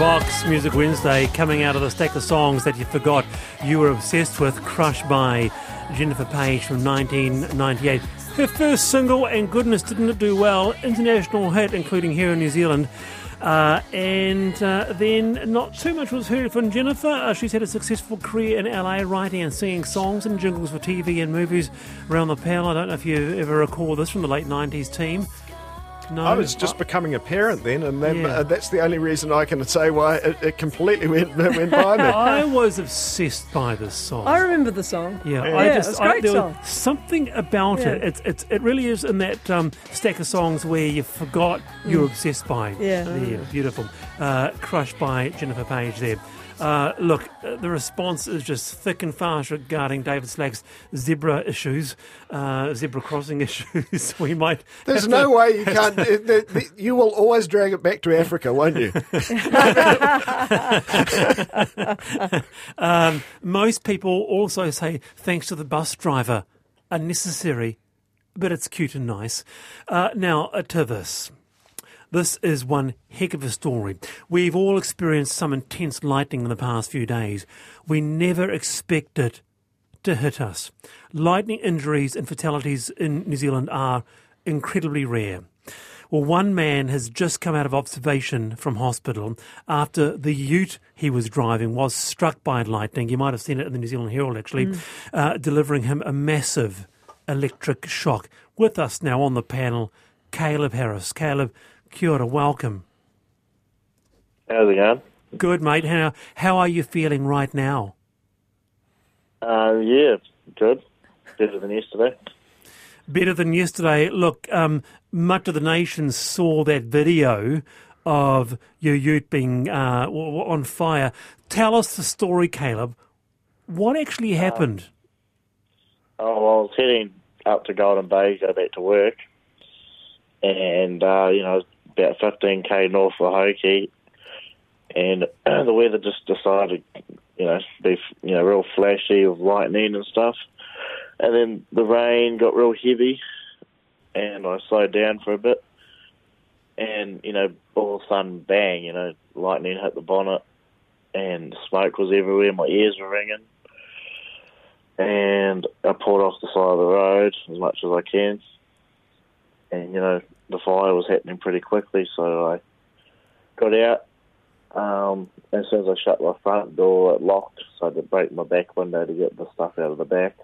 Box Music Wednesday coming out of the stack of songs that you forgot you were obsessed with, Crushed by Jennifer Paige from 1998. Her first single, and goodness, didn't it do well? International hit, including here in New Zealand. Uh, and uh, then not too much was heard from Jennifer. Uh, she's had a successful career in LA writing and singing songs and jingles for TV and movies around the panel. I don't know if you ever recall this from the late 90s team. No, I was just becoming a parent then, and then, Yeah. uh, that's the only reason I can say why it, it completely went, went by me. I was obsessed by this song. I remember the song. Yeah, Yeah, I it's just a I, great there song. was something about Yeah. it. It's it's it really is in that um, stack of songs where you forgot you're obsessed by. Mm. Yeah. yeah, beautiful. Uh, Crushed by Jennifer Paige. There. Uh, look, uh, the response is just thick and fast regarding David Slack's zebra issues, uh, zebra crossing issues. we might. There's no to- way you can't. the- the- you will always drag it back to Africa, won't you? Um, most people also say thanks to the bus driver, unnecessary, but it's cute and nice. Uh, now to this. This is one heck of a story. We've all experienced some intense lightning in the past few days. We never expect it to hit us. Lightning injuries and fatalities in New Zealand are incredibly rare. Well, one man has just come out of observation from hospital after the ute he was driving was struck by lightning. You might have seen it in the New Zealand Herald, actually, uh, delivering him a massive electric shock. With us now on the panel, Caleb Harris. Caleb, kia ora, welcome. How's it going? Good, mate. How, how are you feeling right now? Uh, yeah, good. Better than yesterday. better than yesterday. Look, um, much of the nation saw that video of your ute being uh, on fire. Tell us the story, Caleb. What actually happened? Oh, well, I was heading up to Golden Bay, go back to work, and uh, you know, about 15k north of Hoki, and the weather just decided, you know, be you know real flashy with lightning and stuff, and then the rain got real heavy, and I slowed down for a bit, and you know, all of a sudden, bang, you know, lightning hit the bonnet, and smoke was everywhere. My ears were ringing and I pulled off the side of the road as much as I can. And you know, the fire was happening pretty quickly, so I got out. Um, as soon as I shut my front door, it locked, so I had to break my back window to get the stuff out of the back.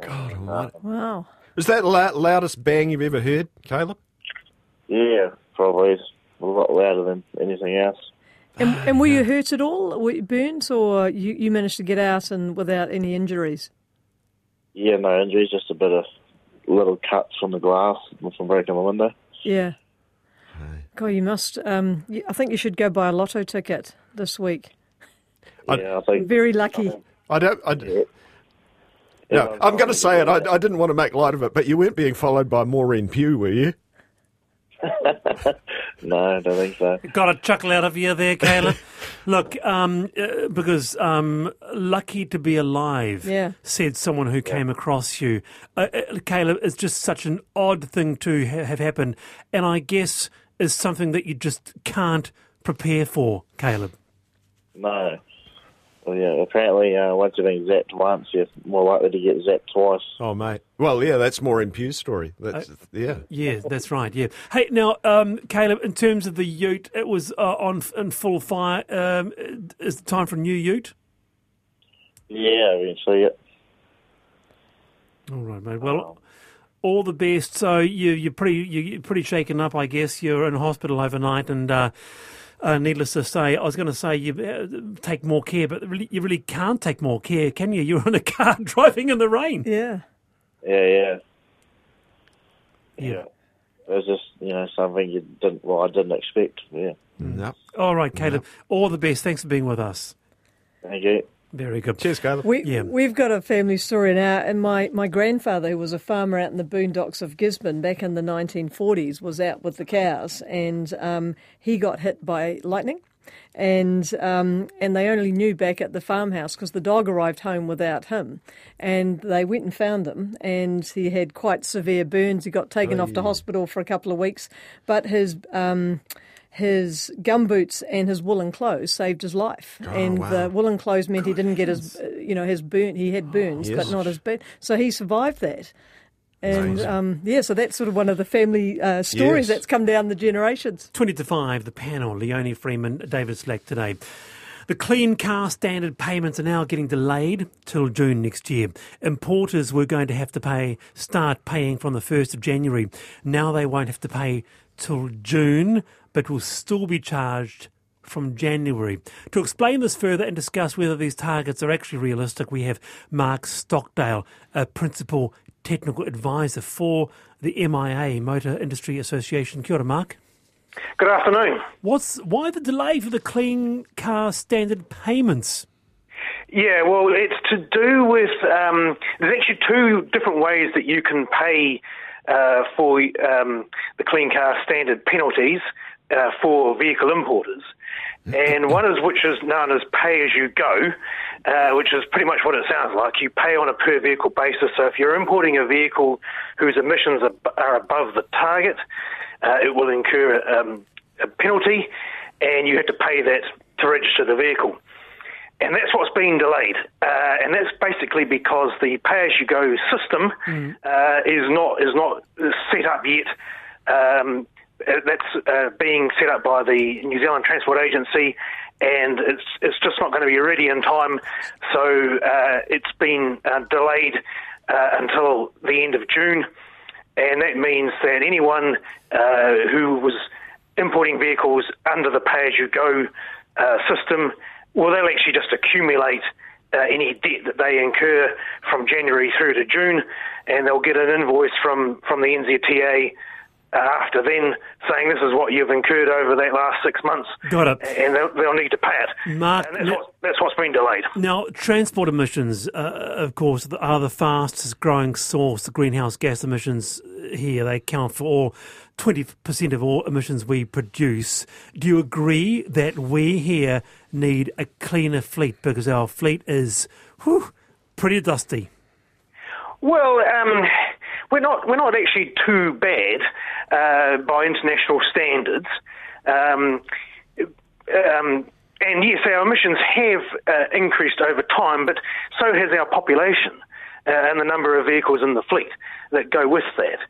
God almighty. Wow. Is that the lou- loudest bang you've ever heard, Caleb? Yeah, probably it's a lot louder than anything else. And, and were you hurt at all? Were you burnt, or you, you managed to get out and without any injuries? Yeah, no injuries, just a bit of little cuts from the glass from breaking the window. Yeah. God, you must. Um, I think you should go buy a lotto ticket this week. Yeah, I think. Very lucky. I don't. I, Yeah. no, I'm going to say it. I, I didn't want to make light of it, but you weren't being followed by Maureen Pugh, were you? No, I don't think so. Got a chuckle out of you there, Caleb. Look, um, uh, because um, lucky to be alive, Yeah. said someone who came across you. Uh, uh, Caleb, it's just such an odd thing to ha- have happened, and I guess is something that you just can't prepare for, Caleb. No. Well, yeah, apparently uh, once you've been zapped once, you're more likely to get zapped twice. Oh, mate. Well, yeah, that's Maureen Pugh's story. That's yeah. Yeah, that's right. Yeah. Hey, now, um, Caleb, in terms of the Ute, it was uh, on in full fire. Um, is it time for a new Ute? Yeah, eventually, yeah. All right, mate. Well, all the best. So you you're pretty you're pretty shaken up, I guess. You're in hospital overnight, and uh, needless to say, I was going to say you uh, take more care, but really, you really can't take more care, can you? You're in a car driving in the rain. Yeah. Yeah, yeah. Yeah. It was just, you know, something you didn't, well, I didn't expect. Yeah. No. All right, Caleb. All the best. Thanks for being with us. Thank you. Very good. Cheers, Caleb. We, Yeah. We've got a family story now, and my, my grandfather, who was a farmer out in the boondocks of Gisborne back in the 1940s, was out with the cows, and um, he got hit by lightning. And um, and they only knew back at the farmhouse because the dog arrived home without him, and they went and found him, and he had quite severe burns. He got taken off to hospital for a couple of weeks, but his um, his gumboots and his woolen clothes saved his life, Oh, and wow. the woolen clothes meant he didn't get his, uh, you know, his burn. He had burns, yes. but not his burn. So he survived that. And um, yeah, so that's sort of one of the family uh, stories Yes. that's come down the generations. 20 to 5, the panel, Leonie Freeman, David Slack today. The clean car standard payments are now getting delayed till June next year. Importers were going to have to pay, start paying from the 1st of January. Now they won't have to pay till June, but will still be charged from January. To explain this further and discuss whether these targets are actually realistic, we have Mark Stockdale, a principal technical advisor for the MIA, Motor Industry Association. Kia ora, Mark. Good afternoon. What's why the delay for the clean car standard payments? Yeah, well, it's to do with um, there's actually two different ways that you can pay uh, for um, the clean car standard penalties uh, for vehicle importers, and one is which is known as pay as you go, uh, which is pretty much what it sounds like. You pay on a per vehicle basis. So if you're importing a vehicle whose emissions are, are above the target, uh, it will incur um, a penalty, and you have to pay that to register the vehicle. And that's what's being delayed. Uh, and that's basically because the pay-as-you-go system uh, is not is not set up yet. Um, uh, that's uh, being set up by the New Zealand Transport Agency, and it's it's just not going to be ready in time. So uh, it's been uh, delayed uh, until the end of June, and that means that anyone uh, who was importing vehicles under the pay-as-you-go uh, system, well, they'll actually just accumulate uh, any debt that they incur from January through to June, and they'll get an invoice from, from the NZTA uh, after then saying this is what you've incurred over that last six months. Got it. And they'll, they'll need to pay it. Mark, and that's, le- what, that's what's been delayed. Now, transport emissions, uh, of course, are the fastest growing source of greenhouse gas emissions here. They account for all 20% of all emissions we produce. Do you agree that we here need a cleaner fleet because our fleet is whew, pretty dusty? Well, um, we're not we're not actually too bad uh, by international standards. Um, um, and yes, our emissions have uh, increased over time, but so has our population uh, and the number of vehicles in the fleet that go with that.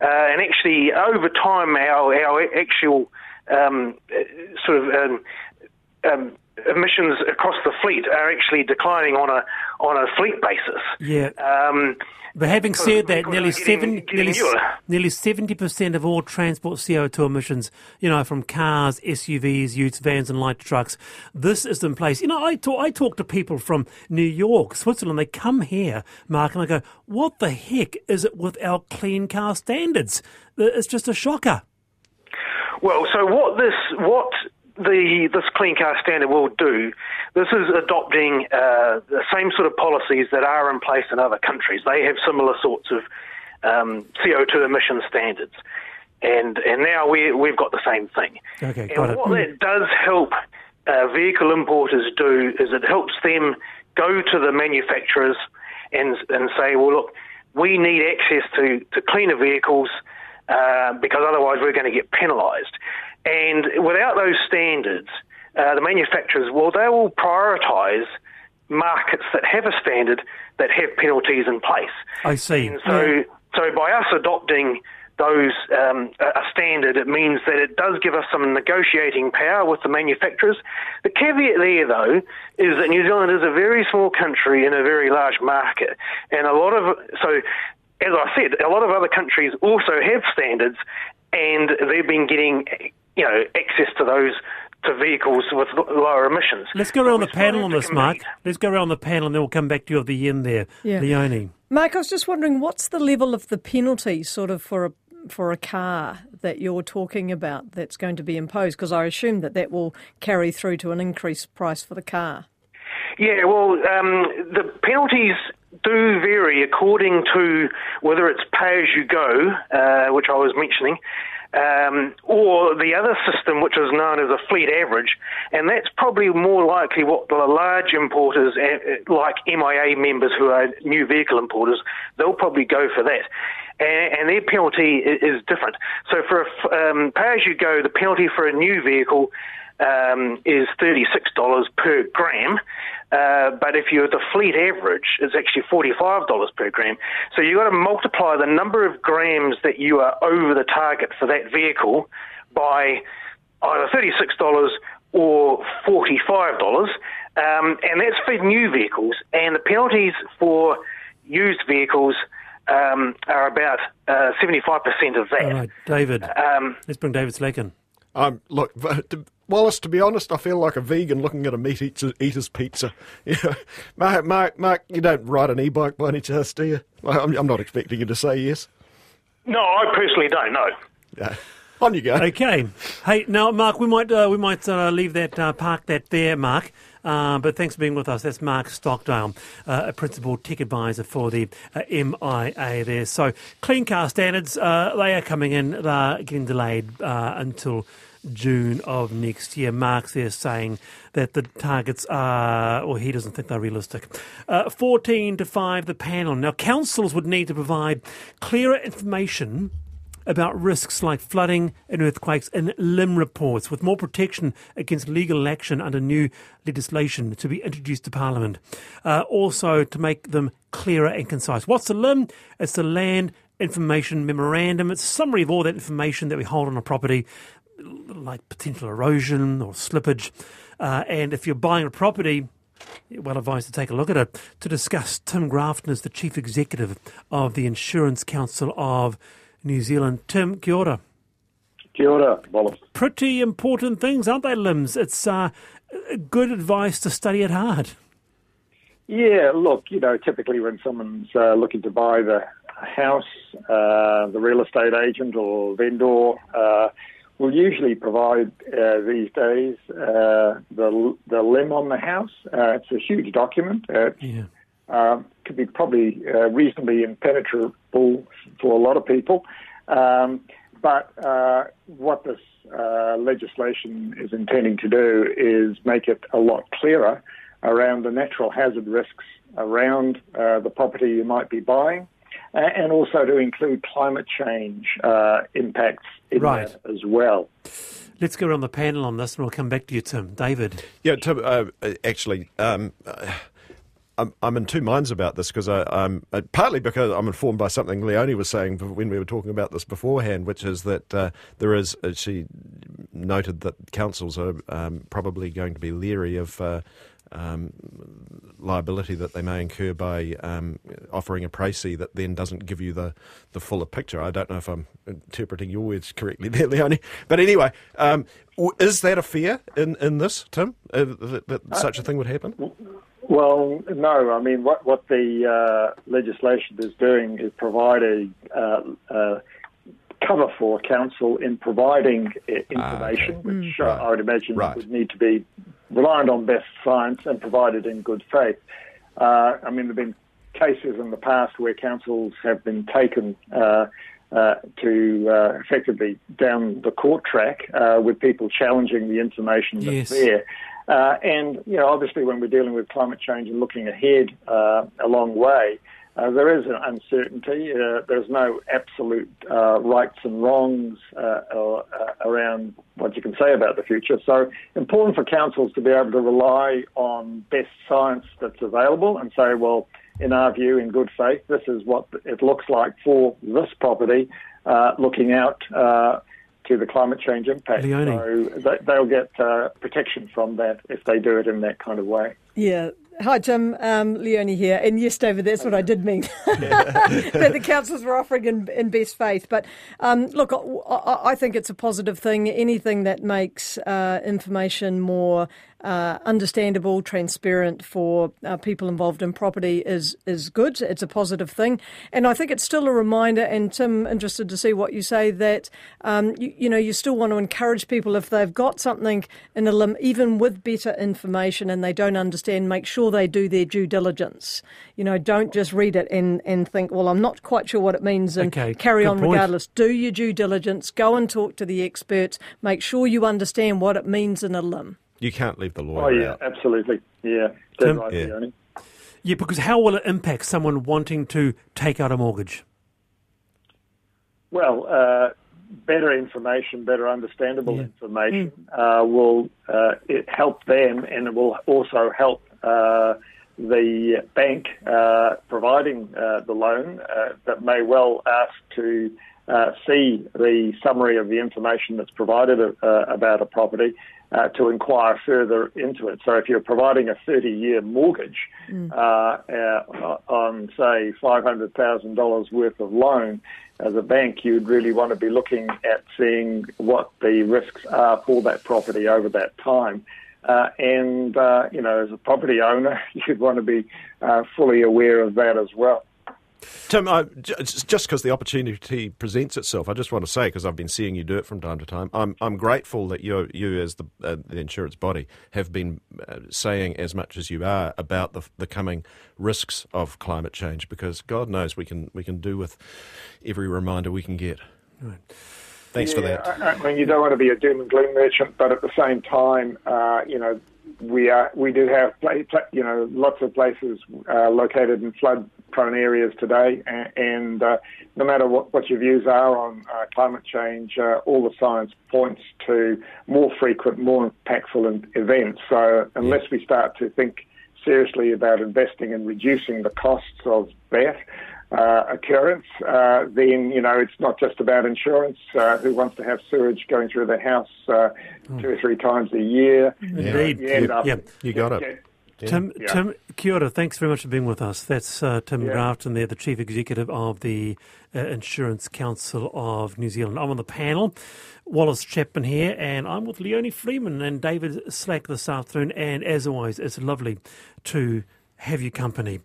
Uh, and actually, over time, our our actual um, uh, sort of um, um, emissions across the fleet are actually declining on a on a fleet basis. Yeah. Um, But having said that, nearly getting- seven, getting nearly nearly seventy percent of all transport CO two emissions, you know, from cars, SUVs, utes, vans, and light trucks. This is in place. You know, I talk, I talk to people from New York, Switzerland. They come here, Mark, and I go, "What the heck is it with our clean car standards? It's just a shocker." Well, so what this what the this clean car standard will do, this is adopting uh, the same sort of policies that are in place in other countries. They have similar sorts of um, CO2 emission standards, and and now we we've got the same thing. Okay, and got it. what that does help uh, vehicle importers do is it helps them go to the manufacturers and and say, well, look, we need access to to cleaner vehicles uh, because otherwise we're going to get penalised. And without those standards, uh, the manufacturers, well, they will prioritise markets that have a standard that have penalties in place. I see. And so, so by us adopting those um, a standard, it means that it does give us some negotiating power with the manufacturers. The caveat there, though, is that New Zealand is a very small country in a very large market, and a lot of so. As I said, a lot of other countries also have standards, and they've been getting, you know, access to those to vehicles with lower emissions. Let's go around the panel on this, Mark. compete. Let's go around the panel, and then we'll come back to you at the end there, Yeah. Leonie. Mark, I was just wondering, what's the level of the penalty, sort of for a for a car that you're talking about that's going to be imposed? Because I assume that that will carry through to an increased price for the car. Yeah, well, um, the penalties do vary according to whether it's pay as you go, uh, which I was mentioning, um, or the other system, which is known as a fleet average, and that's probably more likely what the large importers, uh, uh, like MIA members who are new vehicle importers, they'll probably go for that. And, their penalty is, different. So for a um, pay-as-you-go, the penalty for a new vehicle um, is $36 per gram. Uh, but if you're the fleet average, it's actually $45 per gram. So you've got to multiply the number of grams that you are over the target for that vehicle by either $36 or $45. Um, and that's for new vehicles. And the penalties for used vehicles um, are about uh, 75% of that. All right, David. Um, let's bring David Slack in. Um, look, Wallace, to be honest, I feel like a vegan looking at a meat eater's pizza. Yeah. Mark, Mark, Mark, you don't ride an e-bike by any chance, do you? I'm, I'm not expecting you to say yes. No, I personally don't know. Yeah. On you go. Okay. Hey, now, Mark, we might uh, we might uh, leave that uh, park that there, Mark. Uh, but thanks for being with us. That's Mark Stockdale, uh, a principal tech advisor for the uh, MIA there. So, clean car standards, they are coming in, they're getting delayed until June of next year. Mark's there saying that the targets are, or he doesn't think they're realistic. Uh, 14 to 5, the panel. Now, councils would need to provide clearer information about risks like flooding and earthquakes in LIM reports, with more protection against legal action under new legislation to be introduced to Parliament. Uh, also, to make them clearer and concise. What's the LIM? It's the Land Information Memorandum. It's a summary of all that information that we hold on a property like potential erosion or slippage. Uh, and if you're buying a property, well advised to take a look at it. To discuss, Tim Grafton is the Chief Executive of the Insurance Council of New Zealand. Tim, kia ora. Kia ora, Wallace. Pretty important things, aren't they, LIMs? It's uh, good advice to study it hard. Yeah, look, you know, typically when someone's uh, looking to buy the house, uh, the real estate agent or vendor uh, will usually provide uh, these days uh, the the LIM on the house. Uh, it's a huge document. yeah. Um, could be probably uh, reasonably impenetrable for a lot of people. Um, but uh, what this uh, legislation is intending to do is make it a lot clearer around the natural hazard risks around the property you might be buying and also to include climate change uh, impacts in right. that as well. Let's go around the panel on this, and we'll come back to you, Tim. David. Yeah, Tim. Uh, actually. Um, I'm, I'm in two minds about this because I'm uh, partly because I'm informed by something Leonie was saying when we were talking about this beforehand, which is that uh, there is. Uh, she noted that councils are um, probably going to be leery of uh, um, liability that they may incur by um, offering a précis that then doesn't give you the, the fuller picture. I don't know if I'm interpreting your words correctly there, Leonie. But anyway, um, is that a fear in, in this, Tim, uh, that, that uh, such a thing would happen? Well, no. I mean, what, what the uh, legislation is doing is provide a uh, uh, cover for council in providing information, ah, okay. which mm. I would imagine right. would need to be reliant on best science and provided in good faith. Uh, I mean, there have been cases in the past where councils have been taken uh, uh, to uh, effectively down the court track uh, with people challenging the information that's yes. there. Uh, and, you know, obviously when we're dealing with climate change and looking ahead a long way, uh, there is an uncertainty. Uh, there's no absolute uh, rights and wrongs uh, uh, around what you can say about the future. So, important for councils to be able to rely on best science that's available and say, well, in our view, in good faith, this is what it looks like for this property, uh, looking out to the climate change impact. Leonie. So they, will get protection from that if they do it in that kind of way. Yeah, Hi, Tim. Um, Leonie here. And yes, David, that's what I did mean. that the councils were offering in, in best faith. But um, look, I, I, think it's a positive thing. Anything that makes uh, information more uh, understandable, transparent for uh, people involved in property is is good. It's a positive thing, and I think it's still a reminder. And Tim, interested to see what you say that um, you, you know you still want to encourage people if they've got something in a LIM, even with better information and they don't understand, make sure they do their due diligence. You know, don't just read it and and think, well, I'm not quite sure what it means, and Okay, carry on point. regardless. Do your due diligence. Go and talk to the experts. Make sure you understand what it means in a LIM. You can't leave the lawyer Oh yeah, out. absolutely. Yeah, dead right, Yeah. Leonie. Yeah, because how will it impact someone wanting to take out a mortgage? Well, uh, better information, better understandable Yeah. information uh, will uh, it help them, and it will also help uh, the bank uh, providing uh, the loan uh, that may well ask to uh, see the summary of the information that's provided uh, about a property. Uh, to inquire further into it. So, if you're providing a 30 year mortgage uh, uh, on, say, $500,000 worth of loan, as a bank, you'd really want to be looking at seeing what the risks are for that property over that time. Uh, and, uh, you know, as a property owner, you'd want to be uh, fully aware of that as well. Tim, I, j- just because the opportunity presents itself, I just want to say, because I've been seeing you do it from time to time, I'm, I'm grateful that you, you as the, uh, the insurance body, have been uh, saying as much as you are about the, the coming risks of climate change, because God knows we can, we can do with every reminder we can get. Thanks for that. I, I mean, you don't want to be a doom and gloom merchant, but at the same time, uh, you know, we are we do have you know lots of places uh, located in flood-prone areas today, and, and uh, no matter what, what your views are on uh, climate change, uh, all the science points to more frequent, more impactful events. So unless we start to think seriously about investing and reducing the costs of that uh, occurrence, uh, then you know it's not just about insurance. Uh, who wants to have sewage going through their house uh, two or three times a year? Indeed. You end You- up- yeah. You got it. Yeah. Tim, Yeah. Tim, kia ora. Thanks very much for being with us. That's uh, Tim Yeah. Grafton there, the Chief Executive of the uh, Insurance Council of New Zealand. I'm on the panel. Wallace Chapman here, and I'm with Leonie Freeman and David Slack this afternoon. And as always, it's lovely to have your company.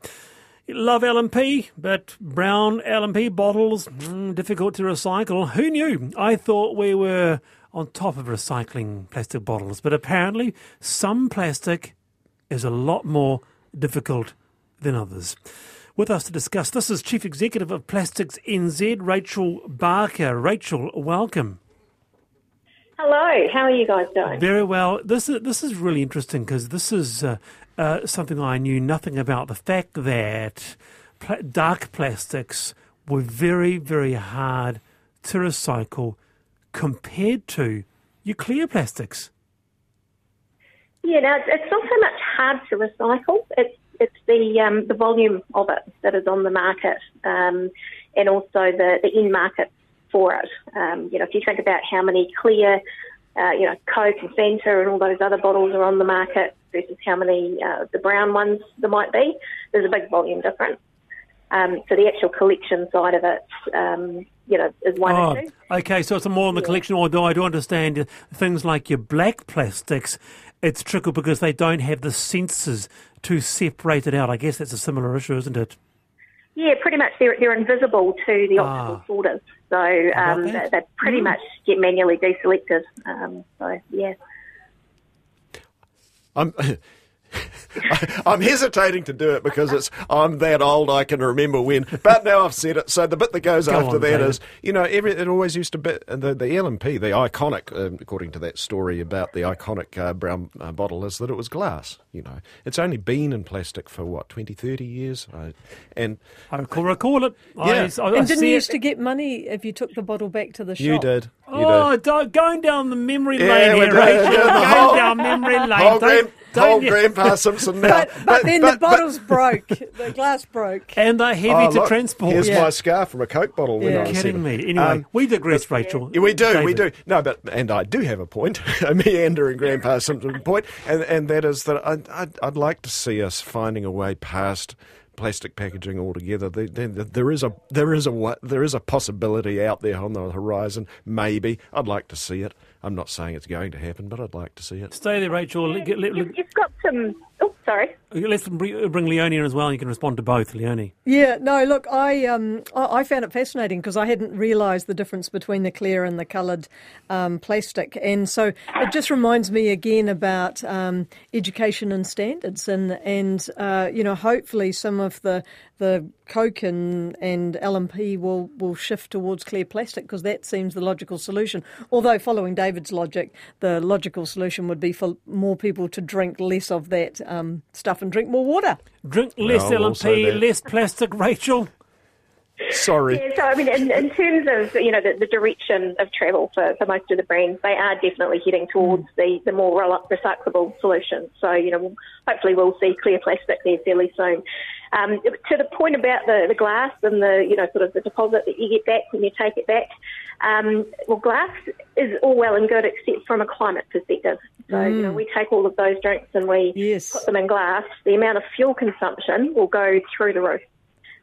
Love L&P, but brown L&P bottles, mm, difficult to recycle. Who knew? I thought we were on top of recycling plastic bottles, but apparently some plastic is a lot more difficult than others. With us to discuss this is Chief Executive of Plastics NZ, Rachel Barker. Rachel, welcome. Hello, how are you guys doing? Very well. This is this is really interesting because this is uh, uh, something I knew nothing about. The fact that pla- dark plastics were very very hard to recycle compared to your clear plastics. Yeah, now it's, not so much hard to recycle. It's it's the um, the volume of it that is on the market, um, and also the the in market for it. Um, you know, if you think about how many clear, uh, you know, Coke and Fanta and all those other bottles are on the market versus how many uh, the brown ones there might be, there's a big volume difference. Um, so the actual collection side of it, um, you know, is one Oh, issue. okay. So it's more on the collection, although I do understand things like your black plastics. It's tricky because they don't have the sensors to separate it out. I guess that's a similar issue, isn't it? Yeah, pretty much. They're, they're invisible to the optical Ah. sorters, so um, they, they pretty much get manually deselected. Um, so yeah, I'm. I'm hesitating to do it because it's I'm that old I can remember when, but now I've said it. So the bit that goes Go after on, that David. is, you know, every, it always used to be the the L&P, the iconic, um, according to that story about the iconic uh, brown uh, bottle, is that it was glass. You know, it's only been in plastic for what 20, 30 years, I, and I recall, recall it. I- Yeah. I, I And didn't see you it. used to get money if you took the bottle back to the shop? you did. You Oh, did. going down the memory Yeah, lane here, doing- Rachel. going whole- down memory lane. Whole, don't, grand, don't whole you- Grandpa Simpson now. But, but then the bottles broke. The glass broke. And they're heavy Oh, to look, transport. Here's Yeah. my scar from a Coke bottle when Yeah. I was kidding seven. me. Anyway, Um, we digress, Rachel. Yeah, we do, we do. No, but and I do have a point, a meandering Grandpa Simpson point, and and that is that I'd, I'd, I'd like to see us finding a way past plastic packaging altogether. There, there, there is a there is a there is a possibility out there on the horizon. Maybe I'd like to see it. I'm not saying it's going to happen, but I'd like to see it. Stay there, Rachel. Let, get- let, You've, you've got some. Oh, sorry. let's bring, bring Leonie in as well. You can respond to both, Leonie. Yeah, no, look, I um, I, I found it fascinating because I hadn't realised the difference between the clear and the coloured um, plastic, and so it just reminds me again about um, education and standards, and and uh, you know, hopefully some of the the Coke and, and L&P will will shift towards clear plastic because that seems the logical solution. Although following David's logic, the logical solution would be for more people to drink less of that um, stuff and drink more water. Drink less Well, L&P, less plastic, Rachel. Sorry. Yeah, so I mean, in, in terms of you know the, the direction of travel for, for most of the brands, they are definitely heading towards the, the more re- recyclable solutions. So you know, hopefully we'll see clear plastic there fairly soon. Um, to the point about the, the glass and the you know sort of the deposit that you get back when you take it back. Um, well, glass is all well and good except from a climate perspective. So you know, we take all of those drinks and we Yes. put them in glass. The amount of fuel consumption will go through the roof.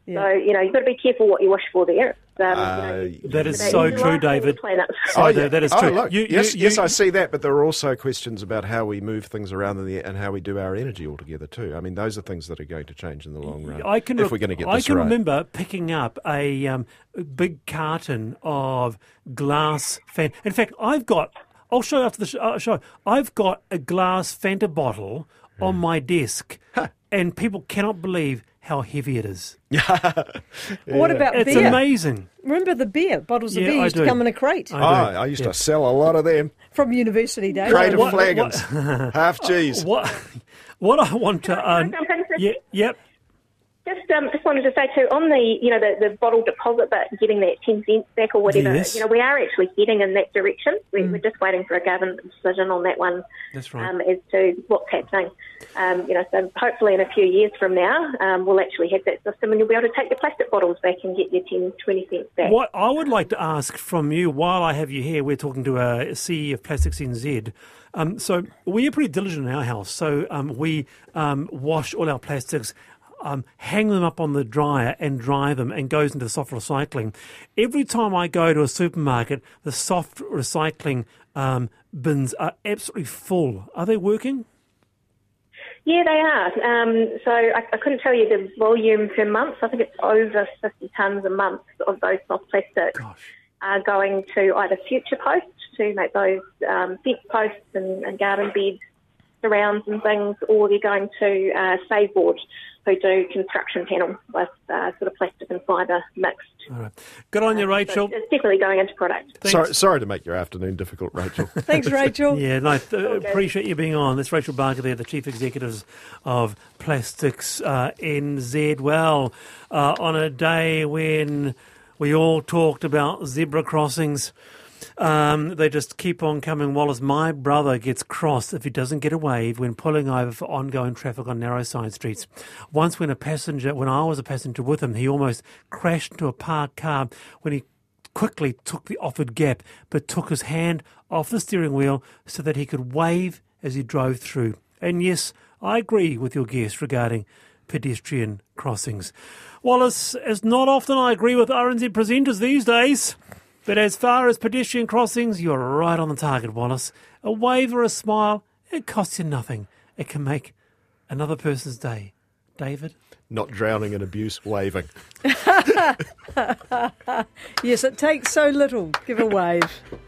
So you know you've got to be careful what you wish for there. Um, Uh, you know, That is so true, like all the David. planet. Oh, yeah, that is Oh, true. look, You- you- yes, you- yes, I see that, but there are also questions about how we move things around in the, and how we do our energy altogether too. I mean, those are things that are going to change in the long run. I can. if we're going to get this. I can right. remember picking up a, um, big carton of glass fan. In fact, I've got. I'll show you after the uh, show. I've got a glass Fanta bottle on my desk, and people cannot believe how heavy it is. What about beer? It's beer? amazing. Remember the beer bottles of Yeah, beer I used do. to come in a crate Oh, I do. I used Yeah. to sell a lot of them. from university days. Crate of what- flagons, half cheese. What? What I want to. I Um, jump in for yeah, yep. Just, um, just wanted to say too, on the, you know, the, the bottle deposit, but getting that 10 cents back or whatever, Yes. you know, we are actually heading in that direction. We, We're just waiting for a government decision on that one That's right. um, as to what's happening. Um, you know, so hopefully in a few years from now, um, we'll actually have that system and you'll be able to take your plastic bottles back and get your 10, 20 cents back. What I would like to ask from you while I have you here, we're talking to a CEO of Plastics NZ. Um, so we are pretty diligent in our house. So um, we um, wash all our plastics, um, hang them up on the dryer and dry them, and goes into the soft recycling. Every time I go to a supermarket, the soft recycling um, bins are absolutely full. Are they working? Yeah, they are. Um, so I, I couldn't tell you the volume per month. I think it's over 50 tonnes a month of those soft plastics Gosh. are going to either future posts to make those um, fence posts and, and garden beds, surrounds and things, or they're going to uh, Saveboard, who do construction panel with uh, sort of plastic and fibre mixed. All right. Good on you, So Rachel. it's definitely going into product. Thanks. Sorry, sorry to make your afternoon difficult, Rachel. Thanks, Rachel. Yeah, no, th- appreciate you being on. That's Rachel Barker there, the Chief Executive of Plastics uh, NZ. Well, uh, on a day when we all talked about zebra crossings, um, they just keep on coming. Wallace, my brother gets cross if he doesn't get a wave when pulling over for ongoing traffic on narrow side streets. Once, when a passenger, when I was a passenger with him, he almost crashed into a parked car when he quickly took the offered gap, but took his hand off the steering wheel so that he could wave as he drove through. And yes, I agree with your guest regarding pedestrian crossings. Wallace, it's not often I agree with RNZ presenters these days, but as far as pedestrian crossings, you're right on the target, Wallace. A wave or a smile, it costs you nothing. It can make another person's day. David? Not drowning in abuse, waving. Yes, it takes so little. Give a wave.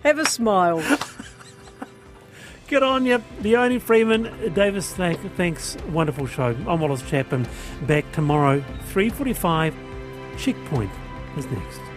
Have a smile. Good on you. Leonie Freeman, Davis, thank, thanks. Wonderful show. I'm Wallace Chapman. Back tomorrow, 3.45. Checkpoint is next.